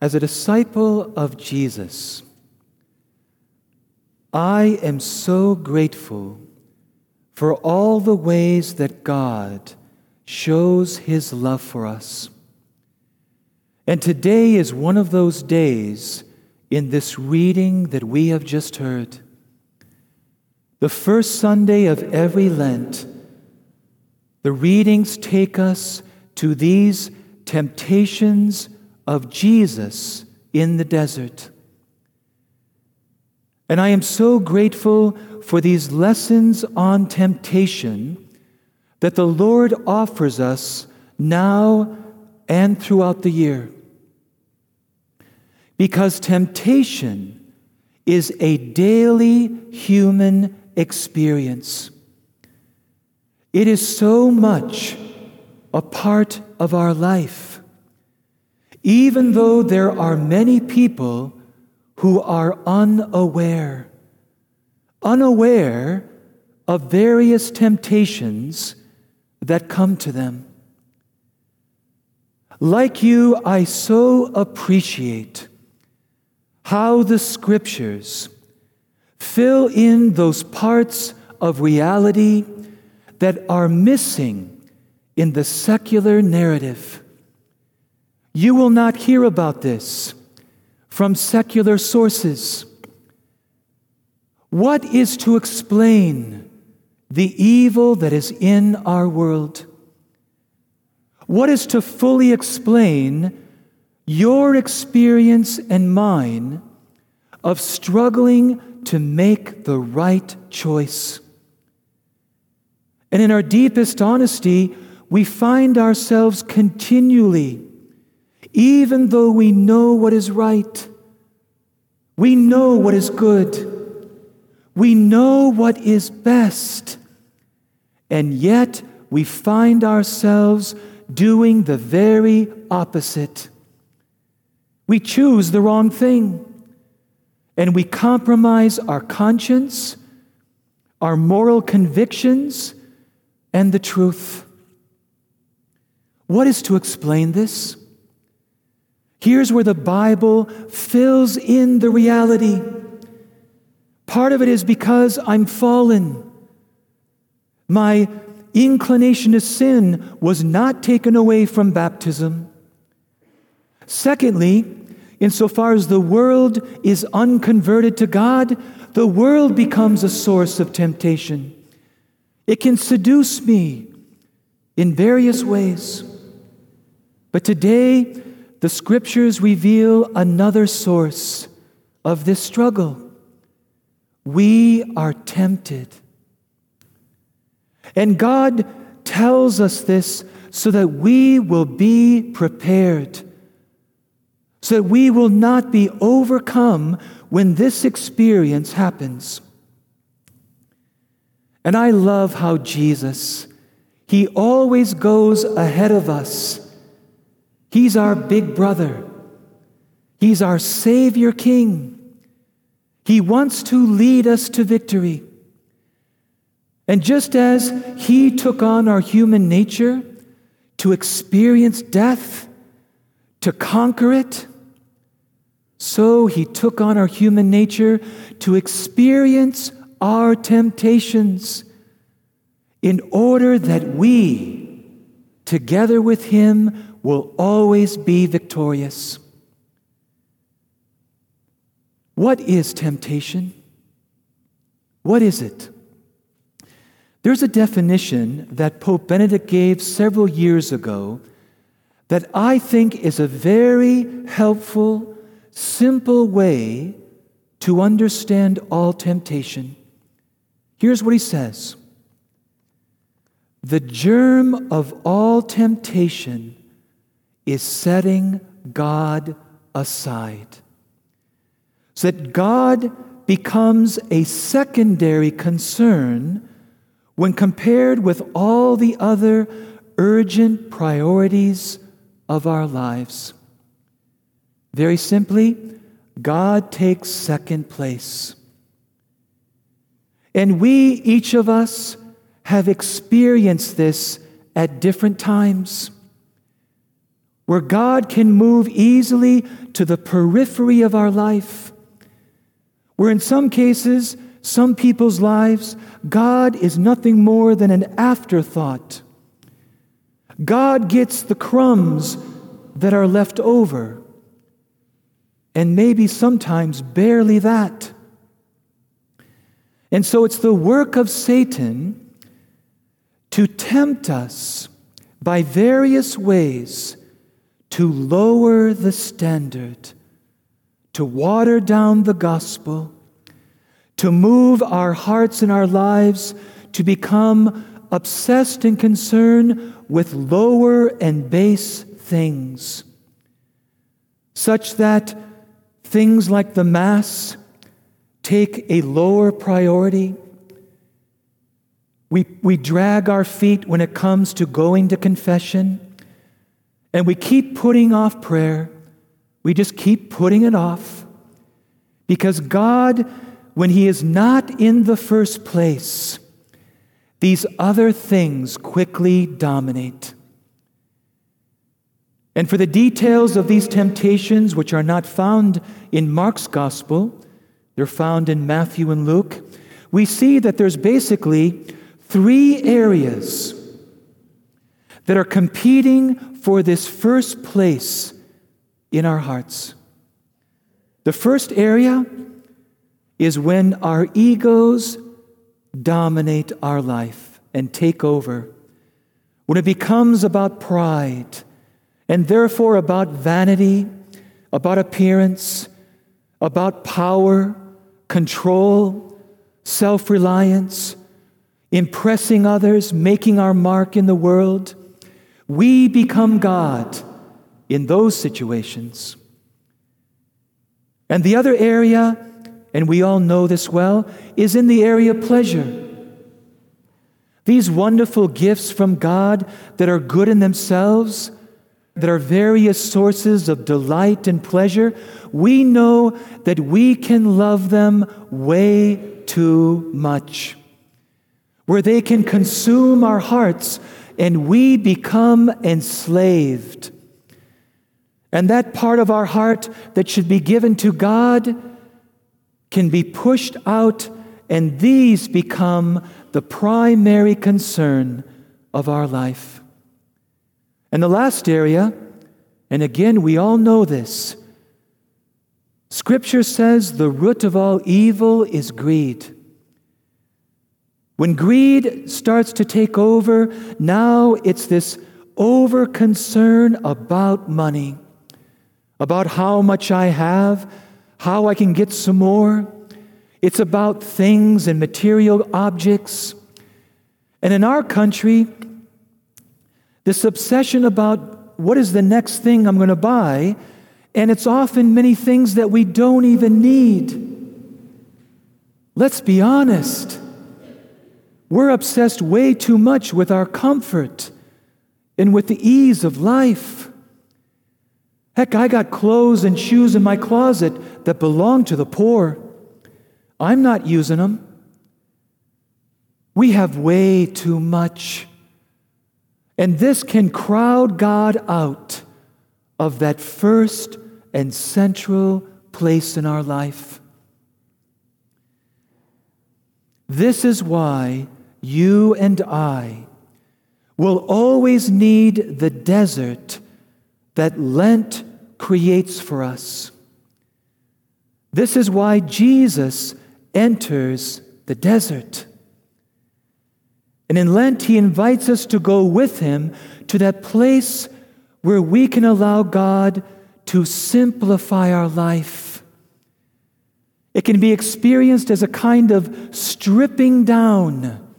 as a disciple of Jesus, I am so grateful for all the ways that God shows his love for us. And today is one of those days in this reading that we have just heard. The first Sunday of every Lent, the readings take us to these temptations of Jesus in the desert. And I am so grateful for these lessons on temptation that the Lord offers us now and throughout the year. Because temptation is a daily human experience. It is so much a part of our life. Even though there are many people who are unaware, unaware of various temptations that come to them. Like you, I so appreciate how the scriptures fill in those parts of reality that are missing in the secular narrative. You will not hear about this from secular sources. What is to explain the evil that is in our world? What is to fully explain your experience and mine of struggling to make the right choice? And in our deepest honesty, we find ourselves continually, even though we know what is right, we know what is good, we know what is best, and yet we find ourselves doing the very opposite. We choose the wrong thing, and we compromise our conscience, our moral convictions, and the truth. What is to explain this? Here's where the Bible fills in the reality. Part of it is because I'm fallen. My inclination to sin was not taken away from baptism. Secondly, insofar as the world is unconverted to God, the world becomes a source of temptation. It can seduce me in various ways. But today, the scriptures reveal another source of this struggle. We are tempted. And God tells us this so that we will be prepared, so that we will not be overcome when this experience happens. And I love how Jesus, He always goes ahead of us. He's our big brother. He's our Savior King. He wants to lead us to victory. And just as He took on our human nature to experience death, to conquer it, so He took on our human nature to experience our temptations in order that we, together with Him, will always be victorious. What is temptation? What is it? There's a definition that Pope Benedict gave several years ago that I think is a very helpful, simple way to understand all temptation. Here's what he says The germ of all temptation is setting God aside. So that God becomes a secondary concern when compared with all the other urgent priorities of our lives. Very simply, God takes second place. And we, each of us, have experienced this at different times. where God can move easily to the periphery of our life, where in some cases, some people's lives, God is nothing more than an afterthought. God gets the crumbs that are left over, and maybe sometimes barely that. And so it's the work of Satan to tempt us by various ways to lower the standard, to water down the gospel, to move our hearts and our lives to become obsessed and concerned with lower and base things, such that things like the Mass take a lower priority. We, we drag our feet when it comes to going to confession. And we keep putting off prayer. We just keep putting it off. Because God, when He is not in the first place, these other things quickly dominate. And for the details of these temptations, which are not found in Mark's gospel, they're found in Matthew and Luke, we see that there's basically three areas that are competing for this first place in our hearts. The first area is when our egos dominate our life and take over. When it becomes about pride and therefore about vanity, about appearance, about power, control, self reliance, impressing others, making our mark in the world. We become God in those situations. And the other area, and we all know this well, is in the area of pleasure. These wonderful gifts from God that are good in themselves, that are various sources of delight and pleasure, we know that we can love them way too much. Where they can consume our hearts and we become enslaved. And that part of our heart that should be given to God can be pushed out, and these become the primary concern of our life. And the last area, and again, we all know this Scripture says the root of all evil is greed. When greed starts to take over, now it's this over concern about money, about how much I have, how I can get some more. It's about things and material objects. And in our country, this obsession about what is the next thing I'm going to buy, and it's often many things that we don't even need. Let's be honest. We're obsessed way too much with our comfort and with the ease of life. Heck, I got clothes and shoes in my closet that belong to the poor. I'm not using them. We have way too much. And this can crowd God out of that first and central place in our life. This is why you and I will always need the desert that Lent creates for us. This is why Jesus enters the desert. And in Lent, he invites us to go with him to that place where we can allow God to simplify our life. It can be experienced as a kind of stripping down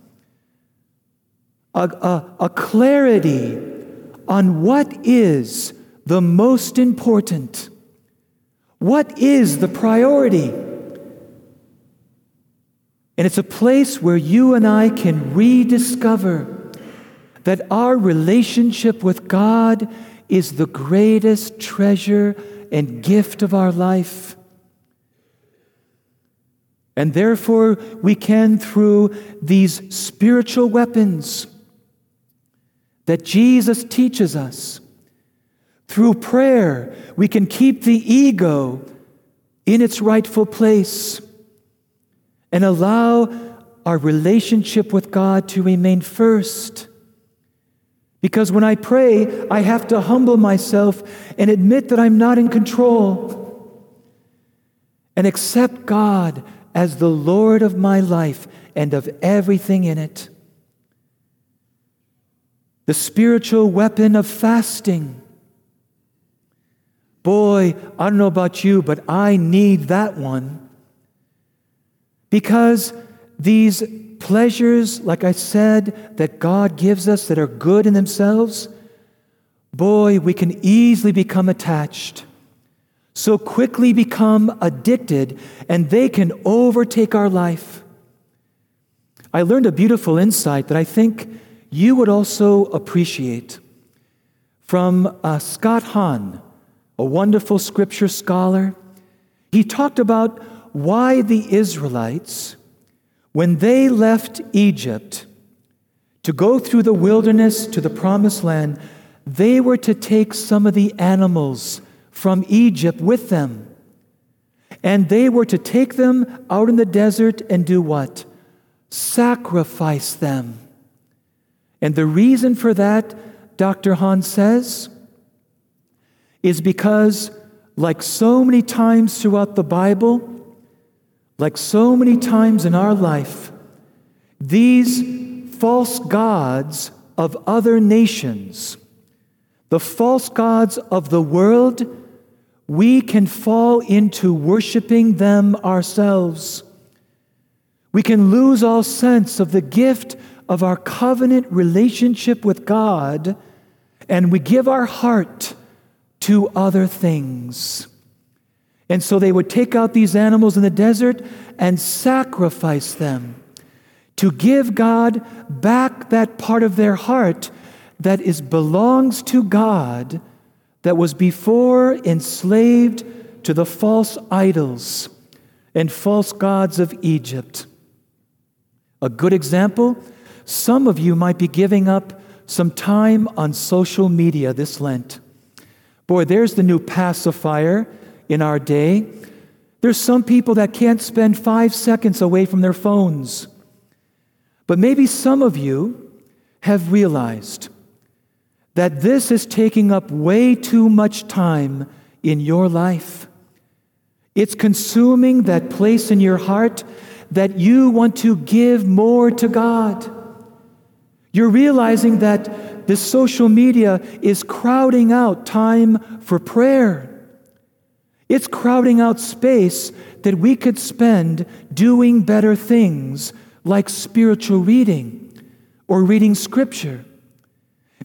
a, a, a clarity on what is the most important. What is the priority? And it's a place where you and I can rediscover that our relationship with God is the greatest treasure and gift of our life. And therefore, we can, through these spiritual weapons, that Jesus teaches us Through prayer, we can keep the ego in its rightful place and allow our relationship with God to remain first. Because when I pray, I have to humble myself and admit that I'm not in control and accept God as the Lord of my life and of everything in it. The spiritual weapon of fasting. Boy, I don't know about you, but I need that one. Because these pleasures, like I said, that God gives us that are good in themselves, boy, we can easily become attached, so quickly become addicted, and they can overtake our life. I learned a beautiful insight that I think you would also appreciate from uh, Scott Hahn, a wonderful scripture scholar. He talked about why the Israelites, when they left Egypt to go through the wilderness to the promised land, they were to take some of the animals from Egypt with them. And they were to take them out in the desert and do what? Sacrifice them. And the reason for that, Dr. Hahn says, is because, like so many times throughout the Bible, like so many times in our life, these false gods of other nations, the false gods of the world, we can fall into worshiping them ourselves. We can lose all sense of the gift of our covenant relationship with God, and we give our heart to other things. And so they would take out these animals in the desert and sacrifice them to give God back that part of their heart that is belongs to God that was before enslaved to the false idols and false gods of Egypt. A good example, some of you might be giving up some time on social media this Lent. Boy, there's the new pacifier in our day. There's some people that can't spend five seconds away from their phones. But maybe some of you have realized that this is taking up way too much time in your life. It's consuming that place in your heart that you want to give more to God. You're realizing that this social media is crowding out time for prayer. It's crowding out space that we could spend doing better things like spiritual reading or reading scripture.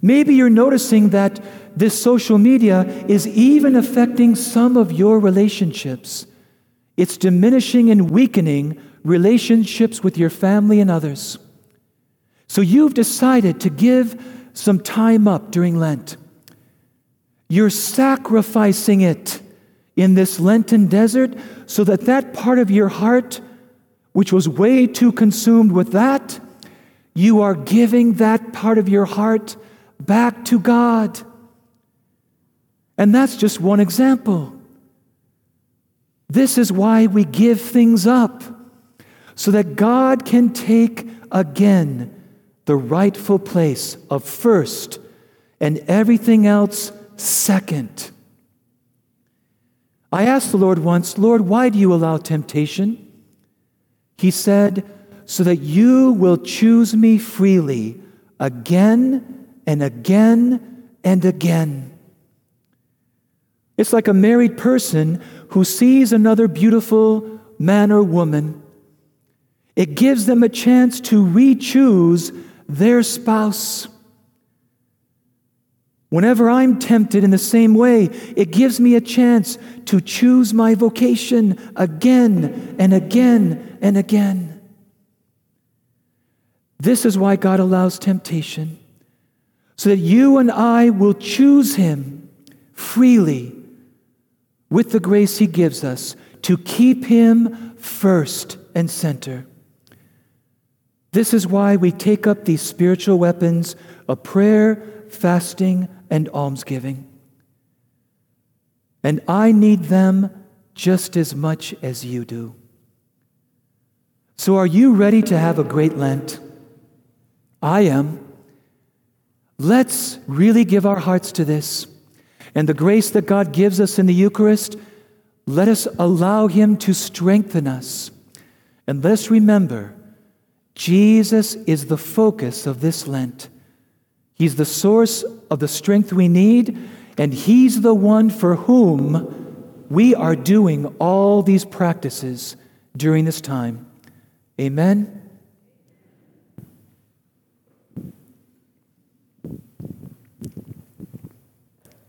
Maybe you're noticing that this social media is even affecting some of your relationships. It's diminishing and weakening relationships with your family and others. So you've decided to give some time up during Lent. You're sacrificing it in this Lenten desert so that that part of your heart, which was way too consumed with that, you are giving that part of your heart back to God. And that's just one example. This is why we give things up, so that God can take again the rightful place of first and everything else second. I asked the Lord once, Lord, why do you allow temptation? He said, so that you will choose me freely again and again and again. It's like a married person who sees another beautiful man or woman. It gives them a chance to re choose their spouse. Whenever I'm tempted in the same way, it gives me a chance to choose my vocation again and again and again. This is why God allows temptation, so that you and I will choose Him freely with the grace He gives us to keep Him first and center. This is why we take up these spiritual weapons of prayer, fasting, and almsgiving. and I need them just as much as you do. So, are you ready to have a great Lent? I am. Let's really give our hearts to this. And the grace that God gives us in the Eucharist, let us allow Him to strengthen us. And let's remember, Jesus is the focus of this Lent. He's the source of the strength we need, and He's the one for whom we are doing all these practices during this time. Amen